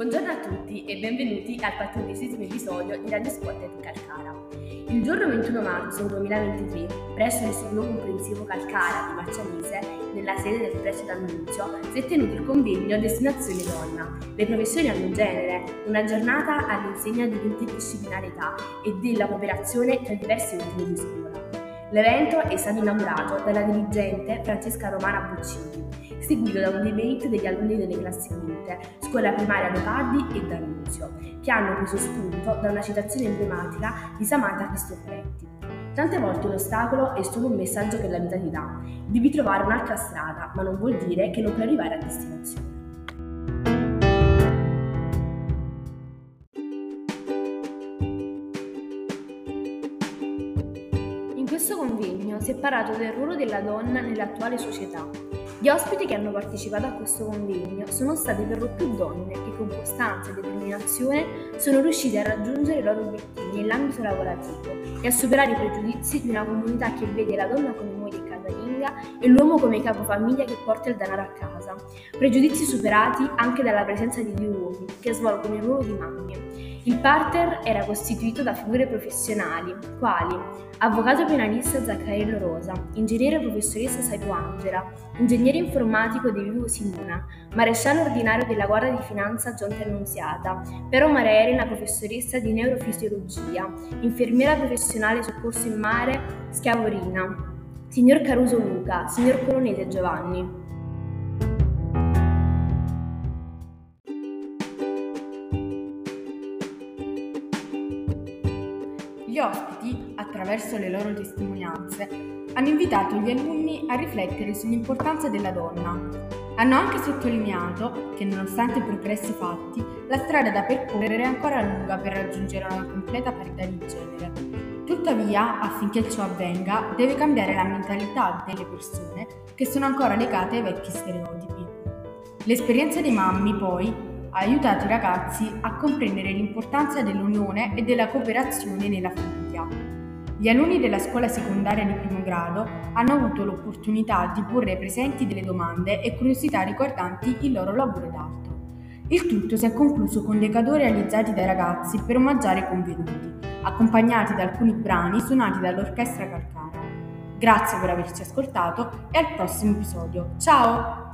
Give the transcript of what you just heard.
Buongiorno a tutti e benvenuti al quattordicesimo episodio di Radio Spotted Calcara. Il giorno 21 marzo 2023, presso l'Istituto Comprensivo Calcara di Marcianise, nella sede del Precio d'Annunzio, si è tenuto il convegno Destinazione Donna. Le professioni hanno genere, una giornata all'insegna dell'interdisciplinarietà e della cooperazione tra diversi ordini di scuola. L'evento è stato inaugurato dalla dirigente Francesca Romana Buccini seguito da un debate degli alunni delle classi quinte, scuola primaria Leopardi e D'Annunzio, che hanno preso spunto da una citazione emblematica di Samantha Cristoforetti. Tante volte un ostacolo è solo un messaggio che la vita ti dà. Devi trovare un'altra strada, ma non vuol dire che non puoi arrivare a destinazione. In questo convegno si è parlato del ruolo della donna nell'attuale società gli ospiti che hanno partecipato a questo convegno sono state per lo più donne che con costanza e determinazione sono riuscite a raggiungere i loro obiettivi nell'ambito lavorativo e a superare i pregiudizi di una comunità che vede la donna come moglie casalinga e l'uomo come capofamiglia che porta il denaro a casa. Pregiudizi superati anche dalla presenza di due uomini che svolgono il ruolo di mamme. Il parterre era costituito da figure professionali, quali avvocato penalista Zaccarello Rosa, ingegnere professoressa Saipo Angela, ingegnere informatico De Vivo Simona, maresciallo ordinario della Guardia di Finanza Giunta Annunziata, Pero Maria Elena professoressa di neurofisiologia, infermiera professionale soccorso in mare Schiavorina, signor Caruso Luca, signor Colonnese Giovanni. Gli ospiti, attraverso le loro testimonianze, hanno invitato gli alunni a riflettere sull'importanza della donna. Hanno anche sottolineato che, nonostante i progressi fatti, la strada da percorrere è ancora lunga per raggiungere una completa parità di genere. Tuttavia, affinché ciò avvenga, deve cambiare la mentalità delle persone che sono ancora legate ai vecchi stereotipi. L'esperienza dei mammi, poi, ha aiutato i ragazzi a comprendere l'importanza dell'unione e della cooperazione nella famiglia. Gli alunni della scuola secondaria di primo grado hanno avuto l'opportunità di porre presenti delle domande e curiosità riguardanti il loro lavoro d'altro. Il tutto si è concluso con decadori realizzati dai ragazzi per omaggiare i convenuti, accompagnati da alcuni brani suonati dall'Orchestra Calcara. Grazie per averci ascoltato e al prossimo episodio. Ciao!